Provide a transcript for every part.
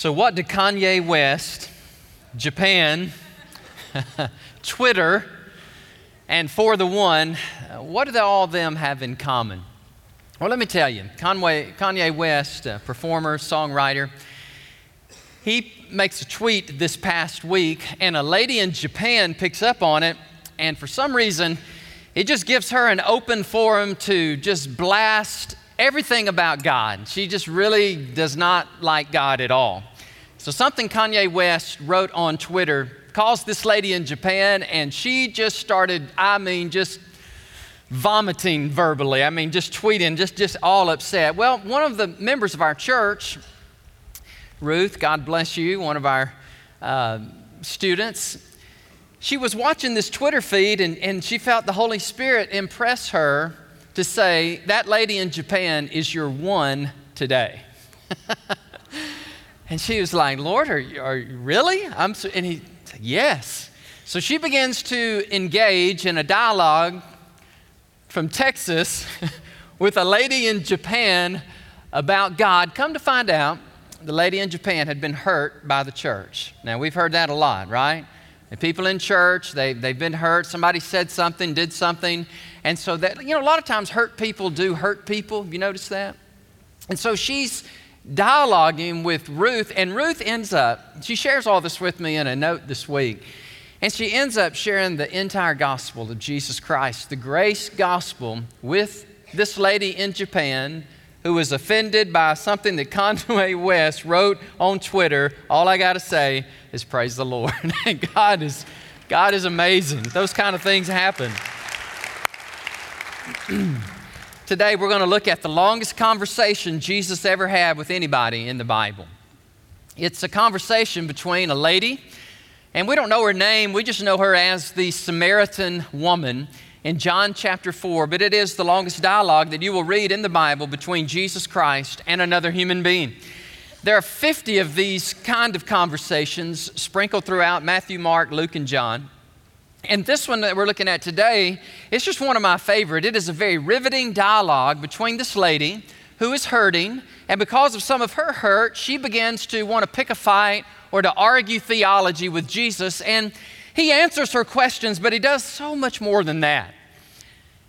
So, what do Kanye West, Japan, Twitter, and For the One, what do all of them have in common? Well, let me tell you Conway, Kanye West, performer, songwriter, he makes a tweet this past week, and a lady in Japan picks up on it, and for some reason, it just gives her an open forum to just blast everything about God. She just really does not like God at all. So, something Kanye West wrote on Twitter calls this lady in Japan, and she just started, I mean, just vomiting verbally. I mean, just tweeting, just, just all upset. Well, one of the members of our church, Ruth, God bless you, one of our uh, students, she was watching this Twitter feed and, and she felt the Holy Spirit impress her to say, That lady in Japan is your one today. and she was like, Lord, are you, are you really? I'm so, and he said, Yes. So she begins to engage in a dialogue from Texas with a lady in Japan about God. Come to find out, the lady in Japan had been hurt by the church. Now, we've heard that a lot, right? And people in church, they, they've been hurt. Somebody said something, did something. And so that, you know, a lot of times hurt people do hurt people. Have you notice that? And so she's dialoguing with Ruth, and Ruth ends up, she shares all this with me in a note this week. And she ends up sharing the entire gospel of Jesus Christ, the grace gospel, with this lady in Japan who was offended by something that Conway West wrote on Twitter. All I got to say is praise the Lord. and God is, God is amazing. Those kind of things happen. Today, we're going to look at the longest conversation Jesus ever had with anybody in the Bible. It's a conversation between a lady and we don't know her name, we just know her as the Samaritan woman in John chapter 4. But it is the longest dialogue that you will read in the Bible between Jesus Christ and another human being. There are 50 of these kind of conversations sprinkled throughout Matthew, Mark, Luke, and John. And this one that we're looking at today is just one of my favorite. It is a very riveting dialogue between this lady who is hurting, and because of some of her hurt, she begins to want to pick a fight or to argue theology with Jesus. And he answers her questions, but he does so much more than that.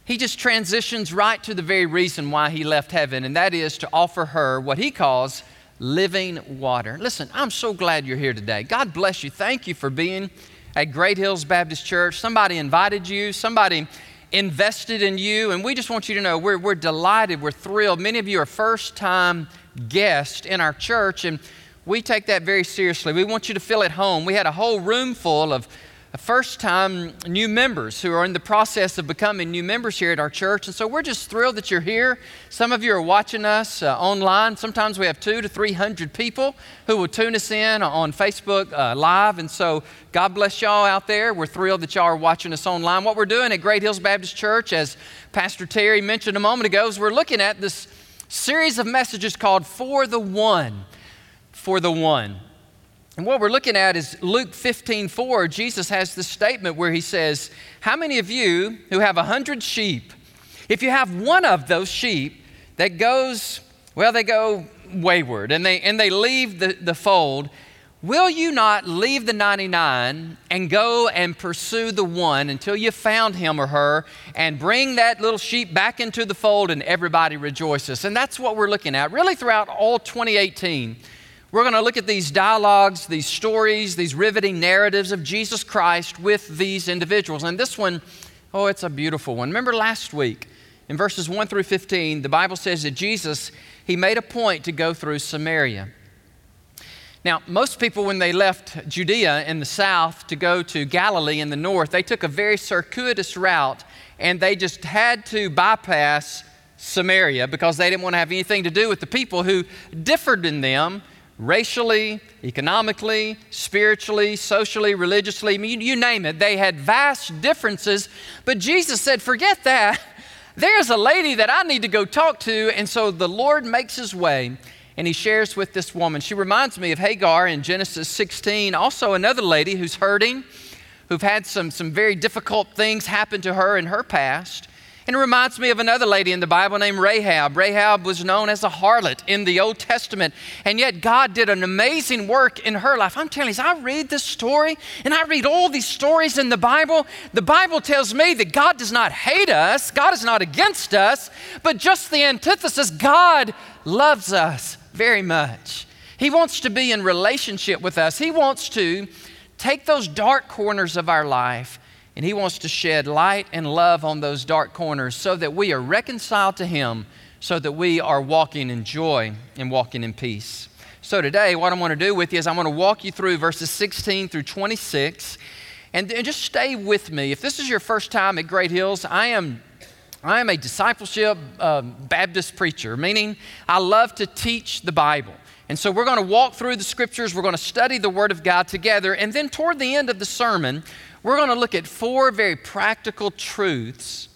He just transitions right to the very reason why he left heaven, and that is to offer her what he calls living water. Listen, I'm so glad you're here today. God bless you. Thank you for being at Great Hills Baptist Church. Somebody invited you, somebody invested in you, and we just want you to know we're, we're delighted, we're thrilled. Many of you are first time guests in our church, and we take that very seriously. We want you to feel at home. We had a whole room full of first time new members who are in the process of becoming new members here at our church. And so we're just thrilled that you're here. Some of you are watching us uh, online. Sometimes we have two to 300 people who will tune us in on Facebook uh, Live. And so God bless y'all out there. We're thrilled that y'all are watching us online. What we're doing at Great Hills Baptist Church, as Pastor Terry mentioned a moment ago, is we're looking at this series of messages called For the One for the one. And what we're looking at is Luke 15 4. Jesus has this statement where he says, How many of you who have a hundred sheep, if you have one of those sheep that goes, well, they go wayward and they, and they leave the, the fold, will you not leave the 99 and go and pursue the one until you found him or her and bring that little sheep back into the fold and everybody rejoices? And that's what we're looking at really throughout all 2018. We're going to look at these dialogues, these stories, these riveting narratives of Jesus Christ with these individuals. And this one, oh, it's a beautiful one. Remember last week in verses 1 through 15, the Bible says that Jesus, he made a point to go through Samaria. Now, most people, when they left Judea in the south to go to Galilee in the north, they took a very circuitous route and they just had to bypass Samaria because they didn't want to have anything to do with the people who differed in them racially, economically, spiritually, socially, religiously, you, name it. They had vast differences. But Jesus said, forget that. There's a lady that I need to go talk to. And so the Lord makes his way and he shares with this woman. She reminds me of Hagar in Genesis 16, also another lady who's hurting, who've had some, some very difficult things happen to her in her past. And it reminds me of another lady in the Bible named Rahab. Rahab was known as a harlot in the Old Testament, and yet God did an amazing work in her life. I'm telling you, as I read this story and I read all these stories in the Bible, the Bible tells me that God does not hate us, God is not against us, but just the antithesis God loves us very much. He wants to be in relationship with us. He wants to take those dark corners of our life and He wants to shed light and love on those dark corners so that we are reconciled to Him, so that we are walking in joy and walking in peace. So today, what I want to do with you is I want to walk you through verses 16 through 26. And, and just stay with me. If this is your first time at Great Hills, I am I am a discipleship uh, Baptist preacher, meaning I love to teach the Bible. And so we're going to walk through the scriptures, we're going to study the Word of God together, and then toward the end of the sermon, we're going to look at four very practical truths,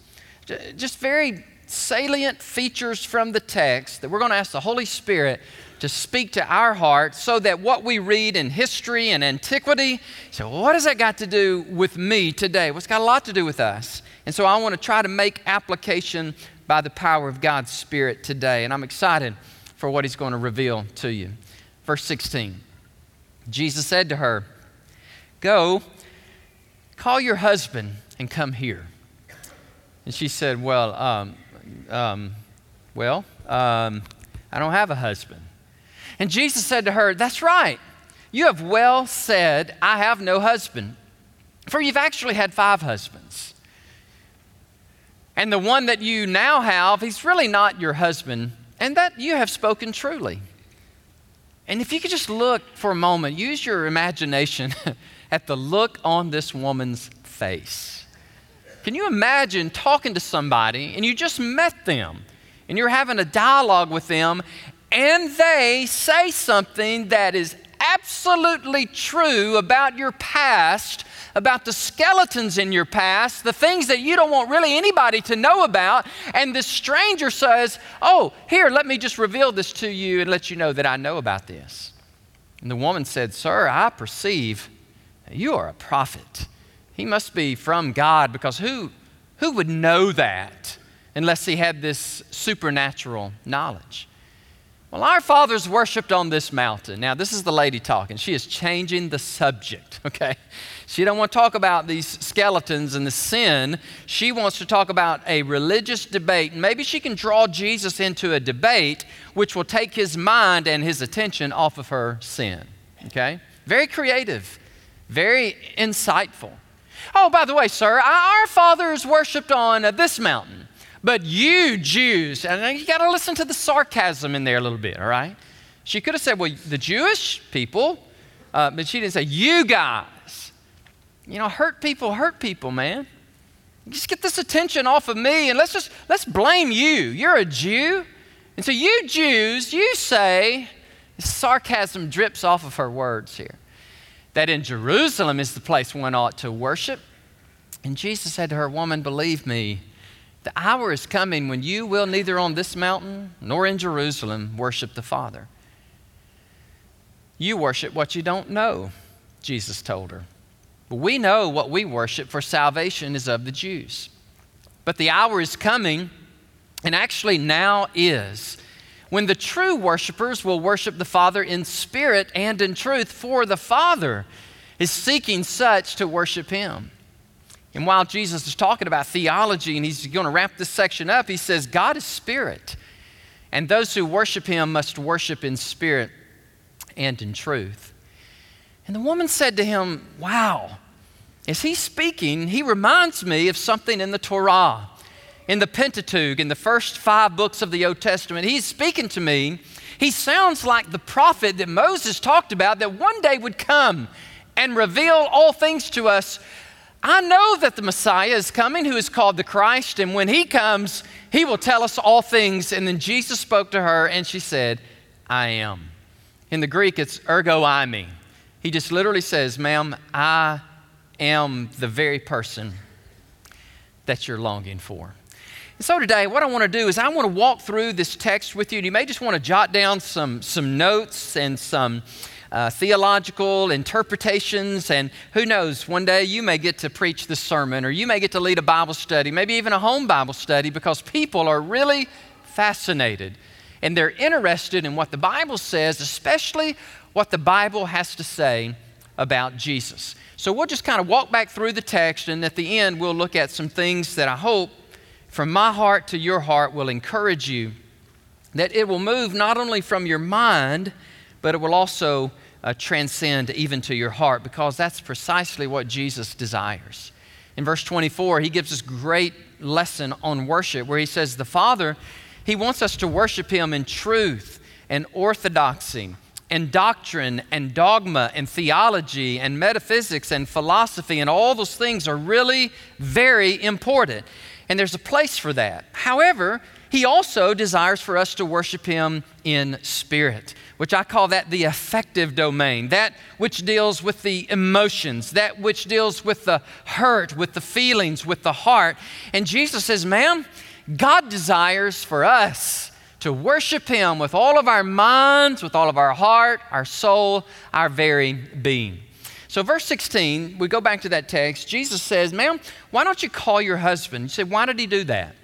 just very salient features from the text that we're going to ask the Holy Spirit to speak to our hearts so that what we read in history and antiquity, so what has that got to do with me today? Well, it's got a lot to do with us. And so I want to try to make application by the power of God's Spirit today. And I'm excited for what he's going to reveal to you. Verse 16 Jesus said to her, Go, call your husband and come here. And she said, Well, um, um, well, um, I don't have a husband. And Jesus said to her, That's right. You have well said, I have no husband. For you've actually had five husbands. And the one that you now have, he's really not your husband and that you have spoken truly. And if you could just look for a moment, use your imagination at the look on this woman's face. Can you imagine talking to somebody and you just met them and you're having a dialogue with them and they say something that is absolutely true about your past about the skeletons in your past, the things that you don't want really anybody to know about. And this stranger says, Oh, here, let me just reveal this to you and let you know that I know about this. And the woman said, Sir, I perceive you are a prophet. He must be from God because who, who would know that unless he had this supernatural knowledge? Well, our fathers worshiped on this mountain. Now, this is the lady talking. She is changing the subject, okay? She don't want to talk about these skeletons and the sin. She wants to talk about a religious debate. Maybe she can draw Jesus into a debate which will take his mind and his attention off of her sin, okay? Very creative, very insightful. Oh, by the way, sir, our fathers worshiped on this mountain. But you Jews, and you got to listen to the sarcasm in there a little bit, all right? She could have said, well, the Jewish people, uh, but she didn't say, you guys. You know, hurt people, hurt people, man. Just get this attention off of me and let's just, let's blame you. You're a Jew. And so you Jews, you say, sarcasm drips off of her words here, that in Jerusalem is the place one ought to worship. And Jesus said to her, Woman, believe me, the hour is coming when you will neither on this mountain nor in Jerusalem worship the Father. You worship what you don't know, Jesus told her. But we know what we worship, for salvation is of the Jews. But the hour is coming, and actually now is, when the true worshipers will worship the Father in spirit and in truth, for the Father is seeking such to worship Him. And while Jesus is talking about theology and he's going to wrap this section up, he says, God is spirit, and those who worship him must worship in spirit and in truth. And the woman said to him, Wow, as he's speaking, he reminds me of something in the Torah, in the Pentateuch, in the first five books of the Old Testament. He's speaking to me. He sounds like the prophet that Moses talked about that one day would come and reveal all things to us I know that the Messiah is coming, who is called the Christ, and when he comes, he will tell us all things. And then Jesus spoke to her, and she said, I am. In the Greek, it's ego eimi. He just literally says, Ma'am, I am the very person that you're longing for. So today, what I want to do is I want to walk through this text with you, and you may just want to jot down some, some notes and some uh, theological interpretations, and who knows, one day you may get to preach this sermon, or you may get to lead a Bible study, maybe even a home Bible study, because people are really fascinated and they're interested in what the Bible says, especially what the Bible has to say about Jesus. So we'll just kind of walk back through the text, and at the end, we'll look at some things that I hope from my heart to your heart will encourage you that it will move not only from your mind, but it will also uh, transcend even to your heart because that's precisely what Jesus desires. In verse 24, he gives us great lesson on worship where he says, The Father, he wants us to worship him in truth and orthodoxy and doctrine and dogma and theology and metaphysics and philosophy and all those things are really very important. And there's a place for that. However, he also desires for us to worship Him in spirit, which I call that the affective domain, that which deals with the emotions, that which deals with the hurt, with the feelings, with the heart. And Jesus says, ma'am, God desires for us to worship Him with all of our minds, with all of our heart, our soul, our very being. So, verse 16, we go back to that text. Jesus says, Ma'am, why don't you call your husband? You say, Why did he do that?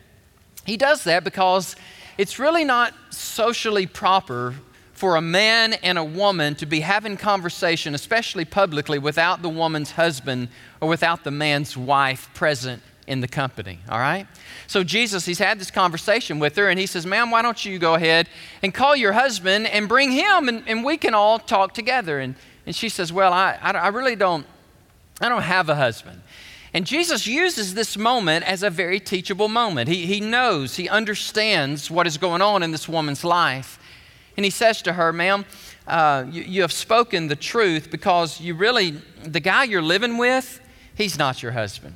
He does that because it's really not socially proper for a man and a woman to be having conversation, especially publicly, without the woman's husband or without the man's wife present in the company, all right? So Jesus, he's had this conversation with her and he says, Ma'am, why don't you go ahead and call your husband and bring him and, and we can all talk together. And, and she says, Well, I, I, really don't, I don't have a husband. And Jesus uses this moment as a very teachable moment. He, he knows, he understands what is going on in this woman's life. And he says to her, Ma'am, uh, you, you have spoken the truth because you really, the guy you're living with, he's not your husband.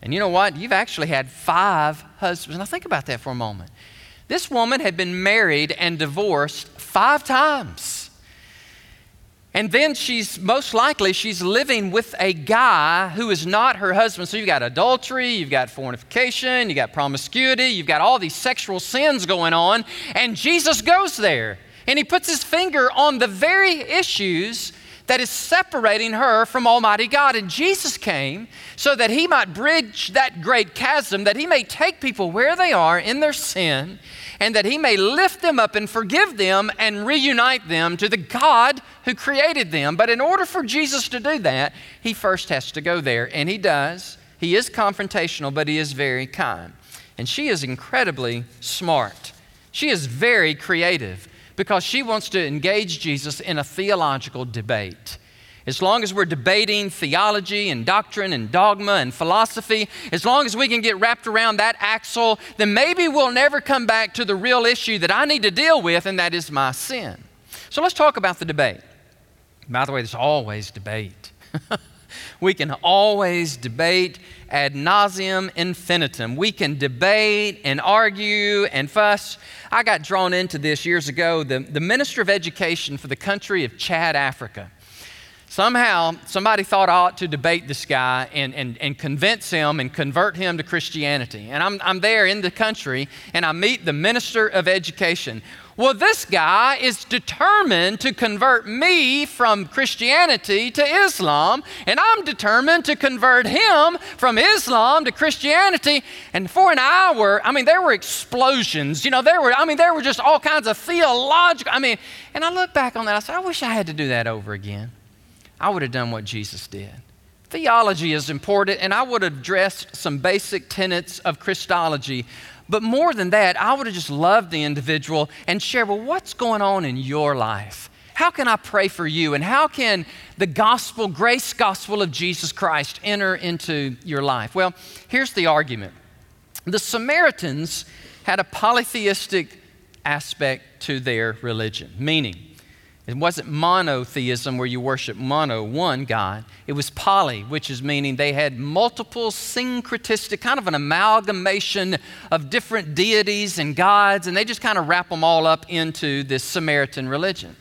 And you know what? You've actually had five husbands. Now think about that for a moment. This woman had been married and divorced five times. And then she's most likely she's living with a guy who is not her husband. So you've got adultery, you've got fornication, you've got promiscuity, you've got all these sexual sins going on. And Jesus goes there and he puts his finger on the very issues that is separating her from Almighty God. And Jesus came so that he might bridge that great chasm, that he may take people where they are in their sin and that he may lift them up and forgive them and reunite them to the God who created them. But in order for Jesus to do that, he first has to go there, and he does. He is confrontational, but he is very kind. And she is incredibly smart. She is very creative because she wants to engage Jesus in a theological debate. As long as we're debating theology and doctrine and dogma and philosophy, as long as we can get wrapped around that axle, then maybe we'll never come back to the real issue that I need to deal with, and that is my sin. So let's talk about the debate. By the way, there's always debate. we can always debate ad nauseum infinitum. We can debate and argue and fuss. I got drawn into this years ago. The, the Minister of Education for the country of Chad, Africa Somehow, somebody thought I ought to debate this guy and, and, and convince him and convert him to Christianity. And I'm, I'm there in the country and I meet the minister of education. Well, this guy is determined to convert me from Christianity to Islam, and I'm determined to convert him from Islam to Christianity. And for an hour, I mean, there were explosions. You know, there were, I mean, there were just all kinds of theological, I mean, and I look back on that, I said, I wish I had to do that over again. I would have done what Jesus did. Theology is important, and I would have addressed some basic tenets of Christology. But more than that, I would have just loved the individual and shared, well, what's going on in your life? How can I pray for you? And how can the gospel, grace gospel of Jesus Christ enter into your life? Well, here's the argument the Samaritans had a polytheistic aspect to their religion, meaning, it wasn't monotheism where you worship mono, one God. It was poly, which is meaning they had multiple syncretistic, kind of an amalgamation of different deities and gods, and they just kind of wrap them all up into this Samaritan religion.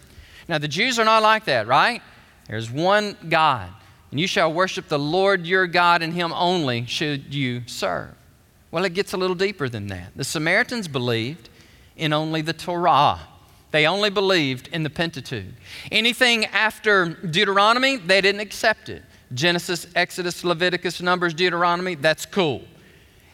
Now, the Jews are not like that, right? There's one God, and you shall worship the Lord your God, and him only should you serve. Well, it gets a little deeper than that. The Samaritans believed in only the Torah They only believed in the Pentateuch. Anything after Deuteronomy, they didn't accept it. Genesis, Exodus, Leviticus, Numbers, Deuteronomy, that's cool.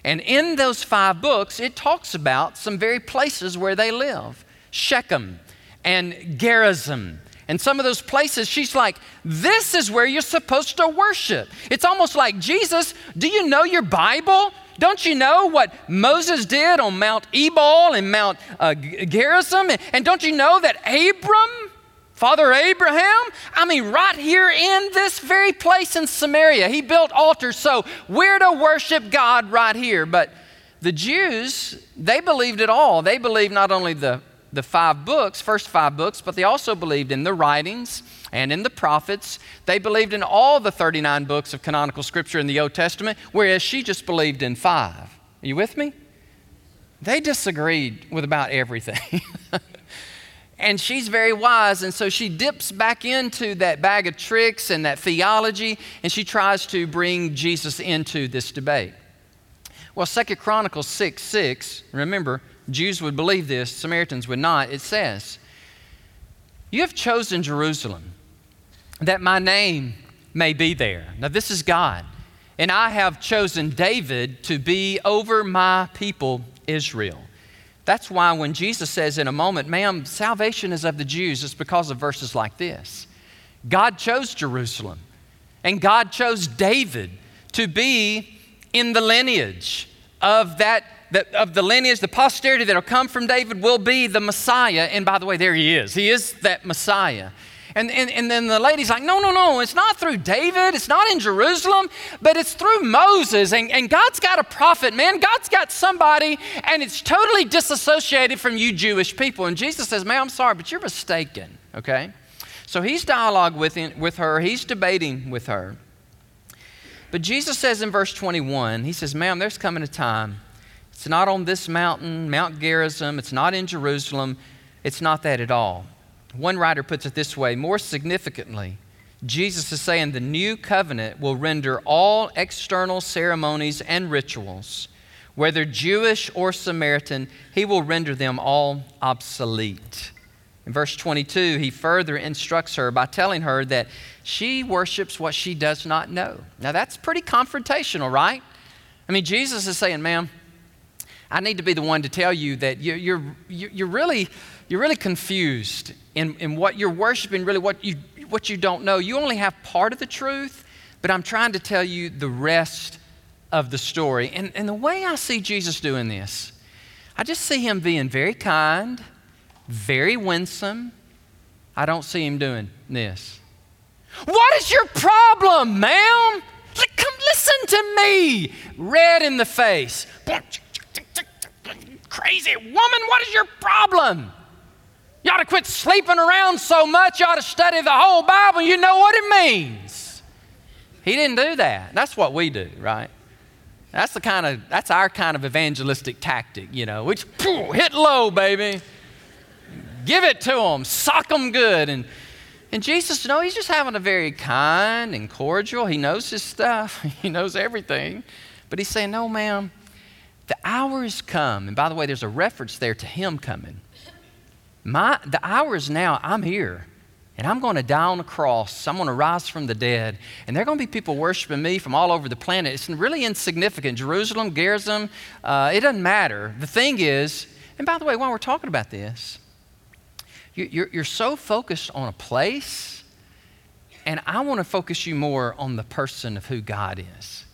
And in those five books, it talks about some very places where they live Shechem and Gerizim. And some of those places, she's like, This is where you're supposed to worship. It's almost like, Jesus, do you know your Bible? Don't you know what Moses did on Mount Ebal and Mount uh, Gerizim? And don't you know that Abram, Father Abraham, I mean, right here in this very place in Samaria, he built altars. So we're to worship God right here. But the Jews, they believed it all. They believed not only the, the five books, first five books, but they also believed in the writings and in the prophets. They believed in all the 39 books of canonical scripture in the Old Testament, whereas she just believed in five. Are you with me? They disagreed with about everything. and she's very wise, and so she dips back into that bag of tricks and that theology, and she tries to bring Jesus into this debate. Well, Second Chronicles 6 6, remember, Jews would believe this, Samaritans would not. It says, You have chosen Jerusalem that my name may be there. Now, this is God. And I have chosen David to be over my people, Israel. That's why when Jesus says in a moment, ma'am, salvation is of the Jews, it's because of verses like this. God chose Jerusalem, and God chose David to be in the lineage of that, that of the lineage, the posterity that will come from David will be the Messiah. And by the way, there he is. He is that Messiah. And, and, and then the lady's like, no, no, no, it's not through David, it's not in Jerusalem, but it's through Moses. And, and God's got a prophet, man. God's got somebody, and it's totally disassociated from you Jewish people. And Jesus says, man, I'm sorry, but you're mistaken, okay? So he's dialogue with, him, with her, he's debating with her. But Jesus says in verse 21, he says, ma'am, there's coming a time. It's not on this mountain, Mount Gerizim, it's not in Jerusalem, it's not that at all. One writer puts it this way more significantly, Jesus is saying the new covenant will render all external ceremonies and rituals, whether Jewish or Samaritan, he will render them all obsolete. In verse 22, he further instructs her by telling her that she worships what she does not know. Now, that's pretty confrontational, right? I mean, Jesus is saying, ma'am, I need to be the one to tell you that you're, you're, you're, really, you're really confused in, in what you're worshiping, really what you, what you don't know. You only have part of the truth, but I'm trying to tell you the rest of the story. And, and the way I see Jesus doing this, I just see him being very kind, very winsome. I don't see him doing this. What is your problem, ma'am? Come listen to me. Red in the face. Crazy woman, what is your problem? You ought to quit sleeping around so much. You ought to study the whole Bible. You know what it means. He didn't do that. That's what we do, right? That's the kind of that's our kind of evangelistic tactic, you know. Just hit low, baby. Give it to them, sock them good, and and Jesus, no, he's just having a very kind and cordial. He knows his stuff. He knows everything, but he's saying, no, ma'am. The hour has come, and by the way, there's a reference there to him coming. My, the hour is now, I'm here. And I'm going to die on the cross. I'm going to rise from the dead. And there are going to be people worshiping me from all over the planet. It's really insignificant. Jerusalem, Gerizim, uh, it doesn't matter. The thing is, and by the way, while we're talking about this, you're, you're so focused on a place, and I want to focus you more on the person of who God is.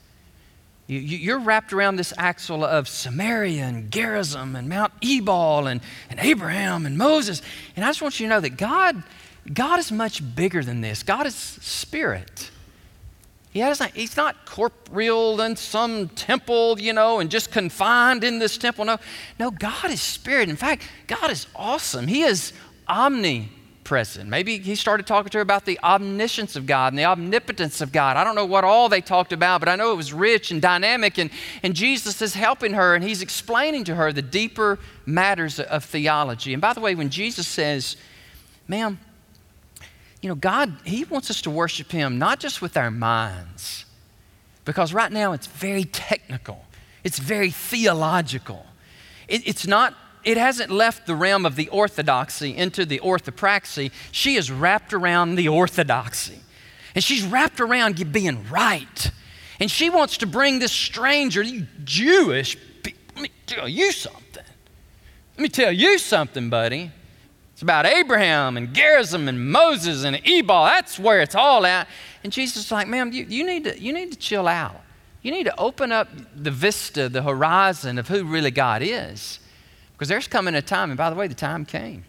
You, are wrapped around this axle of Samaria and Gerizim and Mount Ebal and, and Abraham and Moses. And I just want you to know that God, God is much bigger than this. God is spirit. He has not, he's not corporeal in some temple, you know, and just confined in this temple. No, no, God is spirit. In fact, God is awesome. He is omni present. Maybe he started talking to her about the omniscience of God and the omnipotence of God. I don't know what all they talked about, but I know it was rich and dynamic. And, and Jesus is helping her and he's explaining to her the deeper matters of theology. And by the way, when Jesus says, ma'am, you know, God, He wants us to worship Him not just with our minds, because right now it's very technical, it's very theological. It, it's not it hasn't left the realm of the orthodoxy into the orthopraxy. She is wrapped around the orthodoxy. And she's wrapped around being right. And she wants to bring this stranger, you Jewish, let me tell you something. Let me tell you something, buddy. It's about Abraham and Gerizim and Moses and Ebal. That's where it's all at. And Jesus is like, ma'am, you, you, need to, you need to chill out. You need to open up the vista, the horizon of who really God is. Because there's coming a time, and by the way, the time came.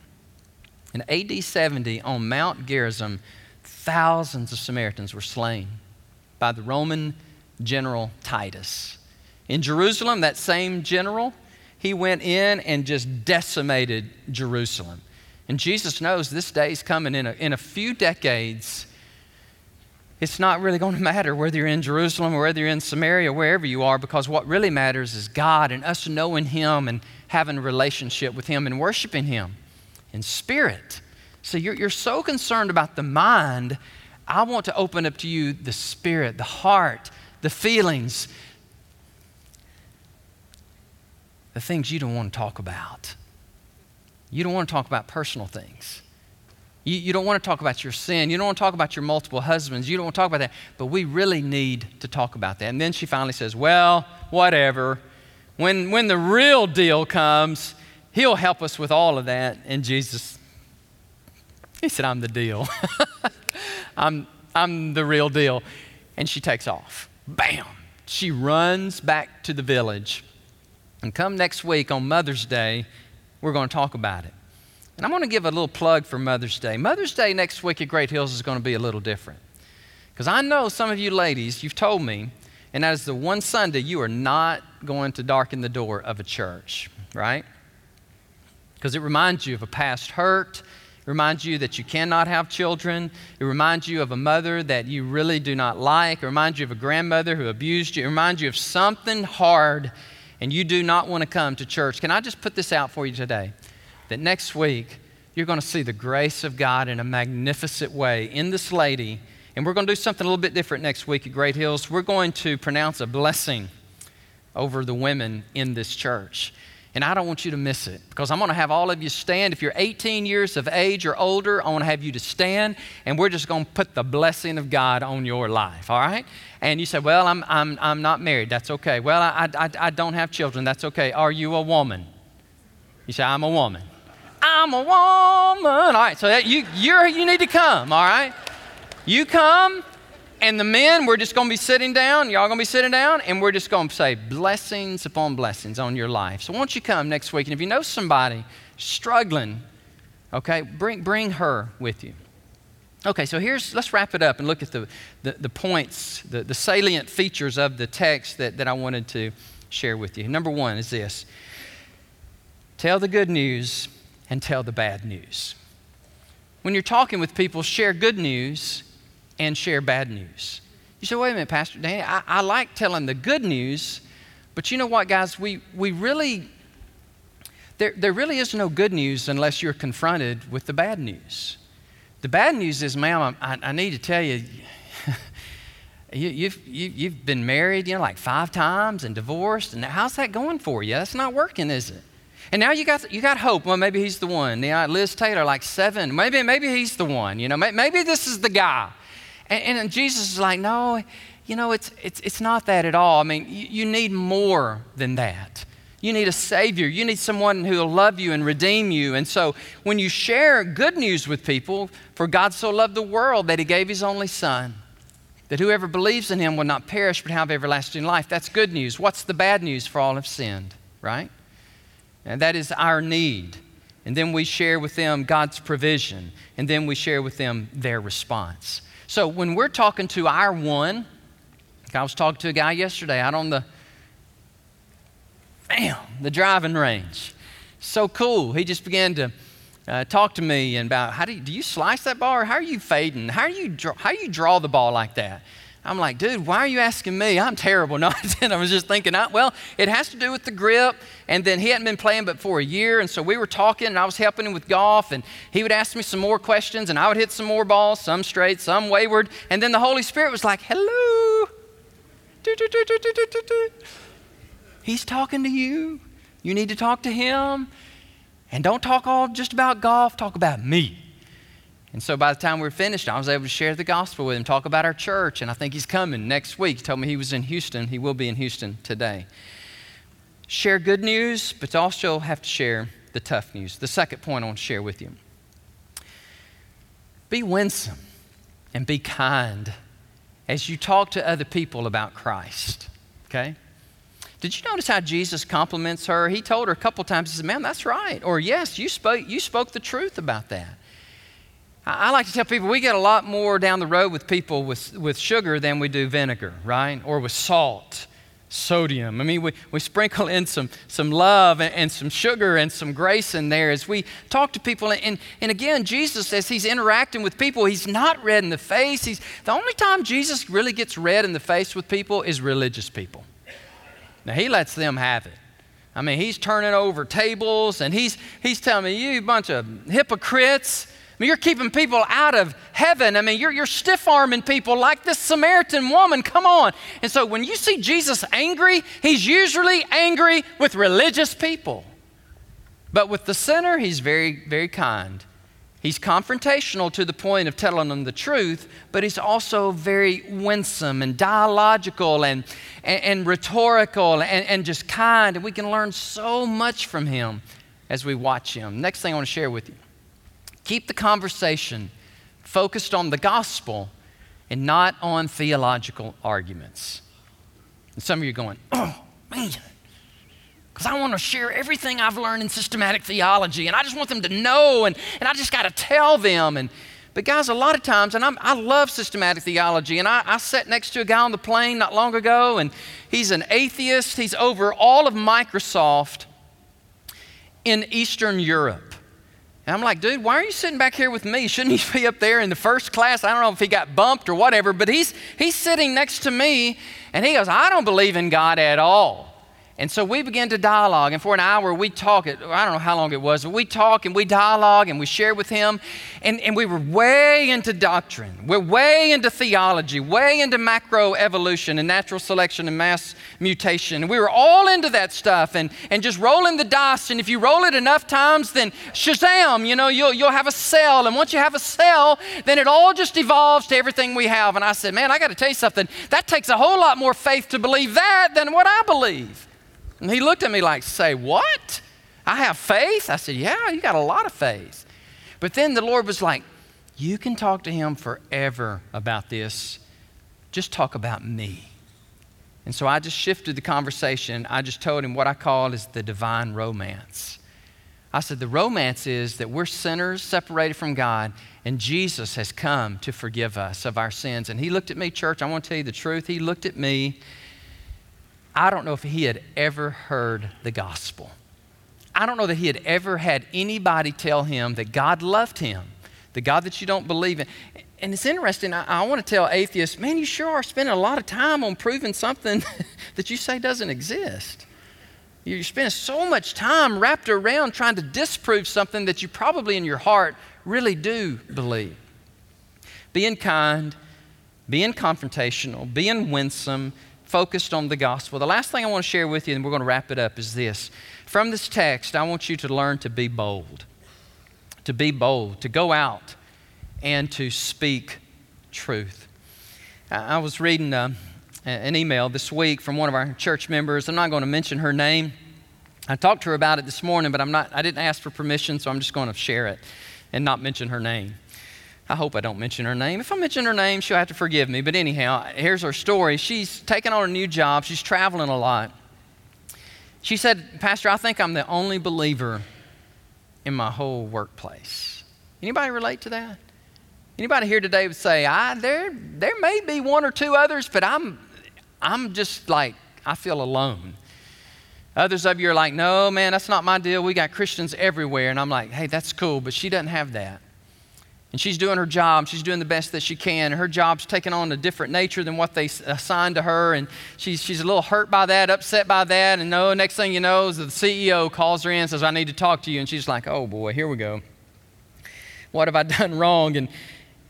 In AD 70, on Mount Gerizim, thousands of Samaritans were slain by the Roman general Titus. In Jerusalem, that same general, he went in and just decimated Jerusalem. And Jesus knows this day is coming in a, in a few decades. It's not really going to matter whether you're in Jerusalem or whether you're in Samaria, wherever you are, because what really matters is God and us knowing Him and having a relationship with Him and worshiping Him in spirit. So you're, you're so concerned about the mind. I want to open up to you the spirit, the heart, the feelings, the things you don't want to talk about. You don't want to talk about personal things. You, you, don't want to talk about your sin. You don't want to talk about your multiple husbands. You don't want to talk about that. But we really need to talk about that. And then she finally says, Well, whatever. When, when the real deal comes, he'll help us with all of that. And Jesus, he said, I'm the deal. I'm, I'm the real deal. And she takes off. Bam! She runs back to the village. And come next week on Mother's Day, we're going to talk about it. And I'm going to give a little plug for Mother's Day. Mother's Day next week at Great Hills is going to be a little different. Because I know some of you ladies, you've told me, and that is the one Sunday you are not going to darken the door of a church, right? Because it reminds you of a past hurt. It reminds you that you cannot have children. It reminds you of a mother that you really do not like. It reminds you of a grandmother who abused you. It reminds you of something hard and you do not want to come to church, can I just put this out for you today? That next week, you're going to see the grace of God in a magnificent way in this lady. And we're going to do something a little bit different next week at Great Hills. We're going to pronounce a blessing over the women in this church. And I don't want you to miss it because I'm going to have all of you stand. If you're 18 years of age or older, I want to have you to stand and we're just going to put the blessing of God on your life, all right? And you say, Well, I'm, I'm, I'm not married. That's okay. Well, I, I, I don't have children. That's okay. Are you a woman? You say, I'm a woman. I'm a woman. All right, so that you, you're, you need to come, all right? You come and the men, we're just going to be sitting down. Y'all going to be sitting down, and we're just going to say blessings upon blessings on your life. So, won't you come next week? And if you know somebody struggling, okay, bring, bring her with you. Okay, so here's, let's wrap it up and look at the, the, the points, the, the salient features of the text that, that I wanted to share with you. Number one is this tell the good news and tell the bad news. When you're talking with people, share good news and share bad news. You say, wait a minute, Pastor Danny, I, I like telling the good news, but you know what, guys? We, we really, there, there really is no good news unless you're confronted with the bad news. The bad news is, ma'am, I, I need to tell you, you, you've, you, you've been married, you know, like five times and divorced, and how's that going for you? That's not working, is it? And now you got, you got hope. Well, maybe he's the one. Know, Liz Taylor, like seven. Maybe, maybe he's the one. You know, maybe this is the guy. And, and Jesus is like, no, you know, it's, it's, it's not that at all. I mean, you, you need more than that. You need a Savior. You need someone who will love you and redeem you. And so when you share good news with people, for God so loved the world that He gave His only Son, that whoever believes in Him will not perish but have everlasting life, that's good news. What's the bad news? For all have sinned, right? And that is our need. And then we share with them God's provision, and then we share with them their response. So when we're talking to our one, I was talking to a guy yesterday out on the, bam, the driving range. So cool. He just began to uh, talk to me about how do you, do you slice that ball or how are you fading? How do you how do you draw the ball like that? I'm like, dude, why are you asking me? I'm terrible. No, I was just thinking, well, it has to do with the grip. And then he hadn't been playing but for a year. And so we were talking, and I was helping him with golf. And he would ask me some more questions, and I would hit some more balls, some straight, some wayward. And then the Holy Spirit was like, hello. He's talking to you. You need to talk to him. And don't talk all just about golf, talk about me. And so by the time we were finished, I was able to share the gospel with him, talk about our church, and I think he's coming next week. He told me he was in Houston. He will be in Houston today. Share good news, but also have to share the tough news. The second point I want to share with you be winsome and be kind as you talk to other people about Christ, okay? Did you notice how Jesus compliments her? He told her a couple times, he said, that's right. Or, yes, you spoke, you spoke the truth about that. I, like to tell people we get a lot more down the road with people with, with sugar than we do vinegar, right? Or with salt sodium. I mean, we, we sprinkle in some, some love and, and, some sugar and some grace in there as we talk to people. And, and again, Jesus, as he's interacting with people, he's not red in the face. He's, the only time Jesus really gets red in the face with people is religious people. Now, he lets them have it. I mean, he's turning over tables and he's, he's telling me, you bunch of hypocrites mean, you're keeping people out of heaven. I mean, you're, you're stiff arming people like this Samaritan woman. Come on. And so when you see Jesus angry, he's usually angry with religious people. But with the sinner, he's very, very kind. He's confrontational to the point of telling them the truth, but he's also very winsome and dialogical and, and, and rhetorical and, and just kind. And we can learn so much from him as we watch him. Next thing I want to share with you Keep the conversation focused on the gospel and not on theological arguments. And some of you are going, oh, man, because I want to share everything I've learned in systematic theology, and I just want them to know, and, and I just got to tell them. And, but, guys, a lot of times, and I'm, i love systematic theology, and I, I sat next to a guy on the plane not long ago, and he's an atheist. He's over all of Microsoft in Eastern Europe. And I'm like, dude, why are you sitting back here with me? Shouldn't he be up there in the first class? I don't know if he got bumped or whatever, but he's, he's sitting next to me and he goes, I don't believe in God at all. And so we began to dialogue, and for an hour we talk. I don't know how long it was, but we talk and we dialogue and we share with him. And, and we were way into doctrine. We're way into theology, way into macroevolution and natural selection and mass mutation. And we were all into that stuff and, and just rolling the dice. And if you roll it enough times, then shazam, you know, you'll, you'll have a cell. And once you have a cell, then it all just evolves to everything we have. And I said, man, I got to tell you something. That takes a whole lot more faith to believe that than what I believe. And he looked at me like, Say what? I have faith? I said, Yeah, you got a lot of faith. But then the Lord was like, You can talk to him forever about this. Just talk about me. And so I just shifted the conversation. I just told him what I call is the divine romance. I said, The romance is that we're sinners separated from God, and Jesus has come to forgive us of our sins. And he looked at me, church, I want to tell you the truth. He looked at me I don't know if he had ever heard the gospel. I don't know that he had ever had anybody tell him that God loved him, the God that you don't believe in. And it's interesting, I, I want to tell atheists, man, you sure are spending a lot of time on proving something that you say doesn't exist. You're spending so much time wrapped around trying to disprove something that you probably in your heart really do believe. Being kind, being confrontational, being winsome, focused on the gospel. The last thing I want to share with you, and we're going to wrap it up, is this. From this text, I want you to learn to be bold. To be bold, to go out and to speak truth. I was reading uh, an email this week from one of our church members. I'm not going to mention her name. I talked to her about it this morning, but I'm not, I didn't ask for permission, so I'm just going to share it and not mention her name. I hope I don't mention her name. If I mention her name, she'll have to forgive me. But anyhow, here's her story. She's taken on a new job, she's traveling a lot. She said, Pastor, I think I'm the only believer in my whole workplace. Anybody relate to that? Anybody here today would say, I, there, there may be one or two others, but I'm, I'm just like, I feel alone. Others of you are like, no, man, that's not my deal. We got Christians everywhere. And I'm like, hey, that's cool, but she doesn't have that. And she's doing her job. She's doing the best that she can. Her job's taking on a different nature than what they assigned to her. And she's, she's a little hurt by that, upset by that. And no, next thing you know the CEO calls her in and says, I need to talk to you. And she's like, oh boy, here we go. What have I done wrong? And,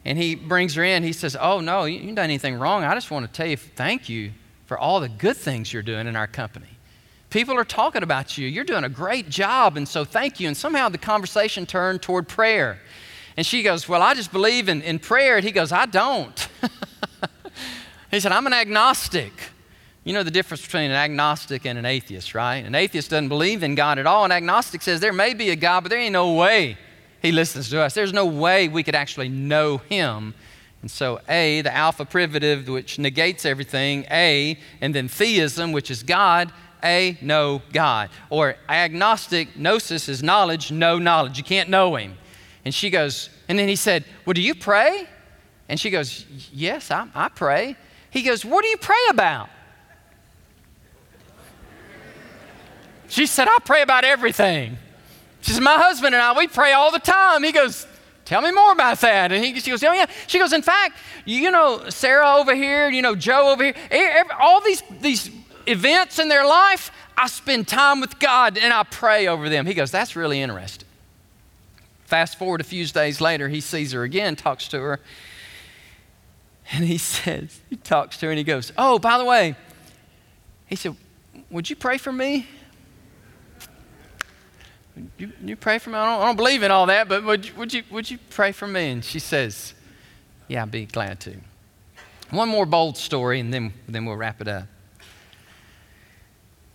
and he brings her in. He says, oh no, you haven't done anything wrong. I just want to tell you thank you for all the good things you're doing in our company. People are talking about you. You're doing a great job, and so thank you. And somehow the conversation turned toward prayer. And she goes, Well, I just believe in, in prayer. And he goes, I don't. he said, I'm an agnostic. You know the difference between an agnostic and an atheist, right? An atheist doesn't believe in God at all. An agnostic says there may be a God, but there ain't no way he listens to us. There's no way we could actually know him. And so, A, the alpha privative, which negates everything, A, and then theism, which is God, A, no God. Or agnostic, gnosis is knowledge, no knowledge. You can't know him. And she goes, and then he said, Well, do you pray? And she goes, Yes, I, I pray. He goes, What do you pray about? She said, I pray about everything. She said, My husband and I, we pray all the time. He goes, Tell me more about that. And he, she goes, Oh, yeah. She goes, In fact, you know, Sarah over here, you know, Joe over here, every, all these, these events in their life, I spend time with God and I pray over them. He goes, That's really interesting. Fast forward a few days later, he sees her again, talks to her, and he says, He talks to her and he goes, Oh, by the way, he said, Would you pray for me? you, you pray for me? I don't, I don't, believe in all that, but would you, would, you, would you pray for me? And she says, Yeah, I'd be glad to. One more bold story, and then, then we'll wrap it up.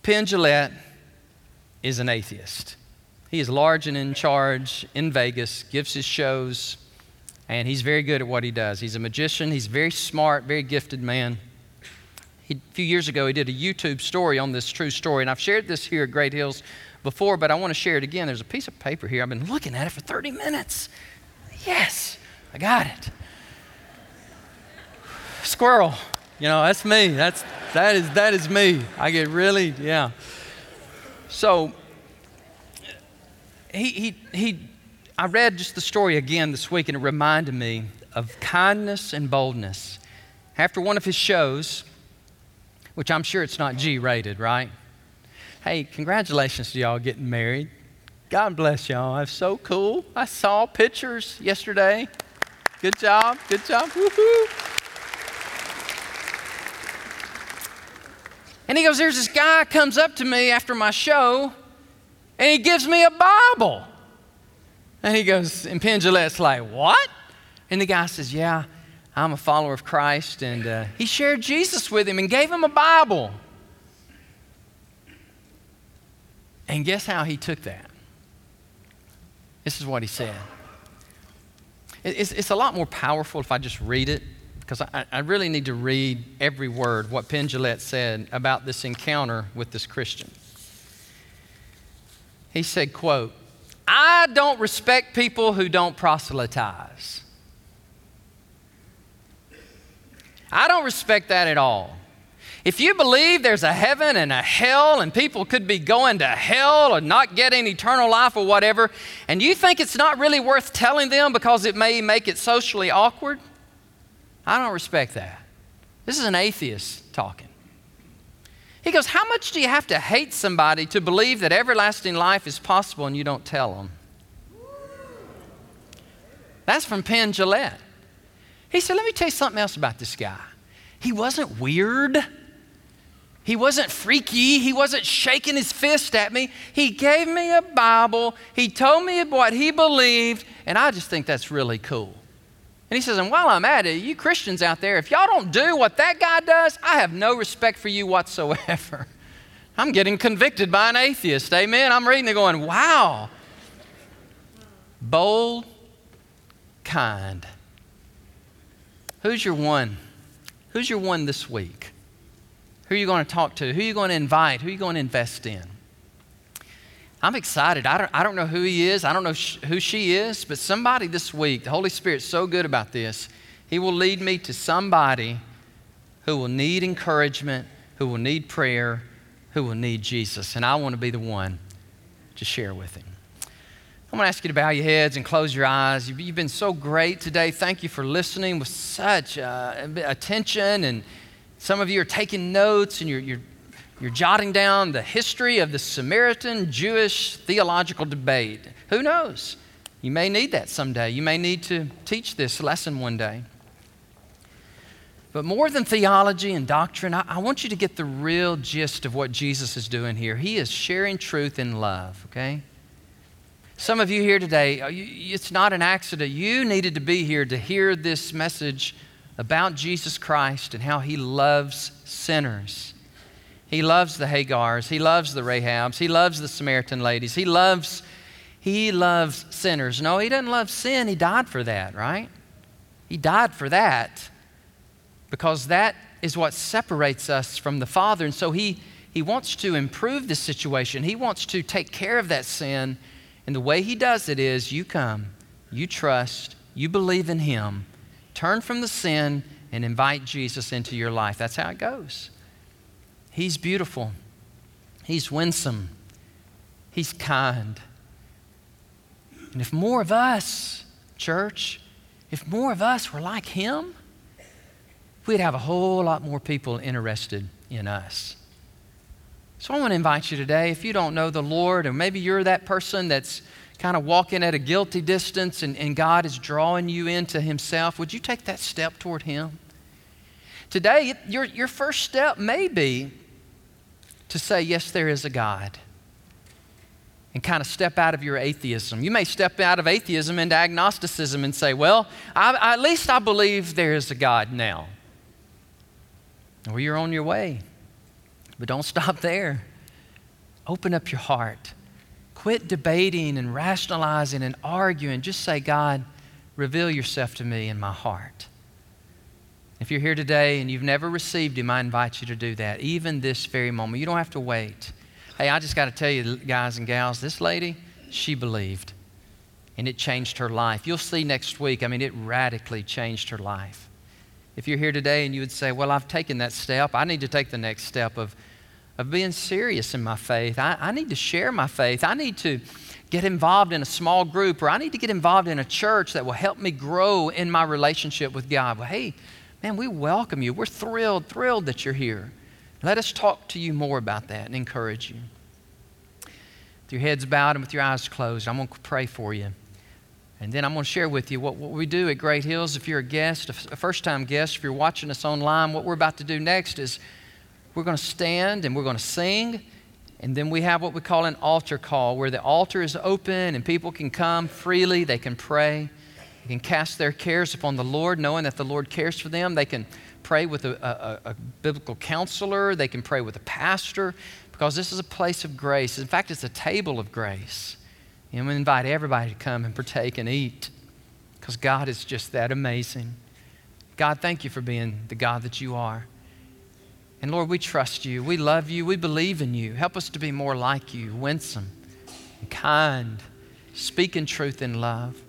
Penn Jillette is an atheist. He is large and in charge in Vegas, gives his shows, and he's very good at what he does. He's a magician, he's very smart, very gifted man. He, a few years ago, he did a YouTube story on this true story, and I've shared this here at Great Hills before, but I want to share it again. There's a piece of paper here. I've been looking at it for 30 minutes. Yes, I got it. Squirrel. You know, that's me. That's that is that is me. I get really, yeah. So he he he I read just the story again this week and it reminded me of kindness and boldness. After one of his shows, which I'm sure it's not G rated, right? Hey, congratulations to y'all getting married. God bless y'all. That's so cool. I saw pictures yesterday. Good job. Good job. And he goes, There's this guy comes up to me after my show and he gives me a Bible. And he goes, and Penn Jillette's like, What? And the guy says, Yeah, I'm a follower of Christ. And uh, he shared Jesus with him and gave him a Bible. And guess how he took that? This is what he said. It's, it's a lot more powerful if I just read it, because I, I really need to read every word, what Penn said about this encounter with this Christian. He said, quote, I don't respect people who don't proselytize. I don't respect that at all. If you believe there's a heaven and a hell and people could be going to hell or not getting eternal life or whatever, and you think it's not really worth telling them because it may make it socially awkward, I don't respect that. This is an atheist talking. He goes, How much do you have to hate somebody to believe that everlasting life is possible and you don't tell them? That's from Penn Jillette. He said, Let me tell you something else about this guy. He wasn't weird. He wasn't freaky. He wasn't shaking his fist at me. He gave me a Bible. He told me what he believed, and I just think that's really cool. And he says, and while I'm at it, you Christians out there, if y'all don't do what that guy does, I have no respect for you whatsoever. I'm getting convicted by an atheist. Amen. I'm reading it going, wow. Bold, kind. Who's your one? Who's your one this week? Who are you going to talk to? Who are you going to invite? Who are you going to invest in? I'm excited. I don't, I don't know who he is. I don't know sh- who she is, but somebody this week, the Holy Spirit's so good about this. He will lead me to somebody who will need encouragement, who will need prayer, who will need Jesus. And I want to be the one to share with him. I'm going to ask you to bow your heads and close your eyes. You've, been so great today. Thank you for listening with such uh, attention and some of you are taking notes and you're, you're, you're jotting down the history of the Samaritan Jewish theological debate. Who knows? You may need that someday. You may need to teach this lesson one day. But more than theology and doctrine, I, I, want you to get the real gist of what Jesus is doing here. He is sharing truth in love, okay? Some of you here today, uh, it's not an accident. You needed to be here to hear this message about Jesus Christ and how he loves sinners. He loves the Hagars, he loves the Rahabs, he loves the Samaritan ladies, he loves he loves sinners. No, he doesn't love sin. He died for that, right? He died for that because that is what separates us from the Father. And so he, he wants to improve the situation. He wants to take care of that sin. And the way he does it is you come, you trust, you believe in him, turn from the sin, and invite Jesus into your life. That's how it goes. He's beautiful, he's winsome, he's kind. And if more of us, church, if more of us were like him, we'd have a whole lot more people interested in us. So I want to invite you today, if you don't know the Lord, or maybe you're that person that's kind of walking at a guilty distance and, and God is drawing you into Himself, would you take that step toward Him? Today, your, your first step may be to say, Yes, there is a God and kind of step out of your atheism. You may step out of atheism into agnosticism and say, Well, I, at least I believe there is a God now. Or you're on your way. But don't stop there. Open up your heart. Quit debating and rationalizing and arguing. Just say, God, reveal yourself to me in my heart. If you're here today and you've never received Him, I invite you to do that, even this very moment. You don't have to wait. Hey, I just got to tell you, guys and gals, this lady, she believed. And it changed her life. You'll see next week, I mean, it radically changed her life. If you're here today and you would say, Well, I've taken that step, I need to take the next step of, of being serious in my faith. I, I need to share my faith. I need to get involved in a small group, or I need to get involved in a church that will help me grow in my relationship with God. Well, hey, man, we welcome you. We're thrilled, thrilled that you're here. Let us talk to you more about that and encourage you. With your heads bowed and with your eyes closed, I'm going to pray for you. And then I'm going to share with you what, what we do at Great Hills. If you're a guest, a first time guest, if you're watching us online, what we're about to do next is we're going to stand and we're going to sing. And then we have what we call an altar call, where the altar is open and people can come freely. They can pray. They can cast their cares upon the Lord, knowing that the Lord cares for them. They can pray with a, a, a, biblical counselor, they can pray with a pastor, because this is a place of grace. In fact, it's a table of grace. And we invite everybody to come and partake and eat, because God is just that amazing. God, thank you for being the God that you are. And Lord, we trust you. We love you. We believe in you. Help us to be more like you, winsome kind, speaking truth in love.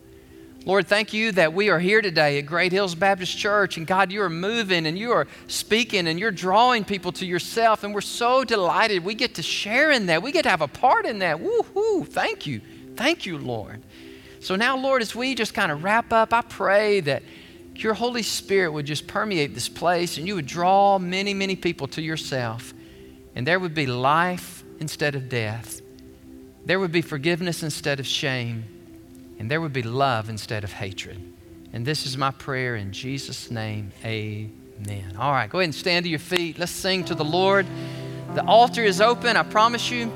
Lord, thank you that we are here today at Great Hills Baptist Church. And God, you are moving and you are speaking and you're drawing people to yourself. And we're so delighted we get to share in that. We get to have a part in that. Woo-hoo. Thank you. Thank you, Lord. So now, Lord, as we just kind of wrap up, I pray that your Holy Spirit would just permeate this place and you would draw many, many people to yourself. And there would be life instead of death. There would be forgiveness instead of shame and there would be love instead of hatred. And this is my prayer in Jesus' name. Amen. All right, go ahead and stand to your feet. Let's sing to the Lord. The altar is open, I promise you.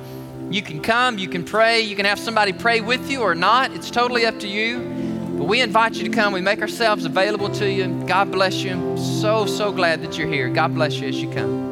You can come, you can pray, you can have somebody pray with you or not. It's totally up to you. But we invite you to come. We make ourselves available to you. God bless you. I'm so, so glad that you're here. God bless you as you come.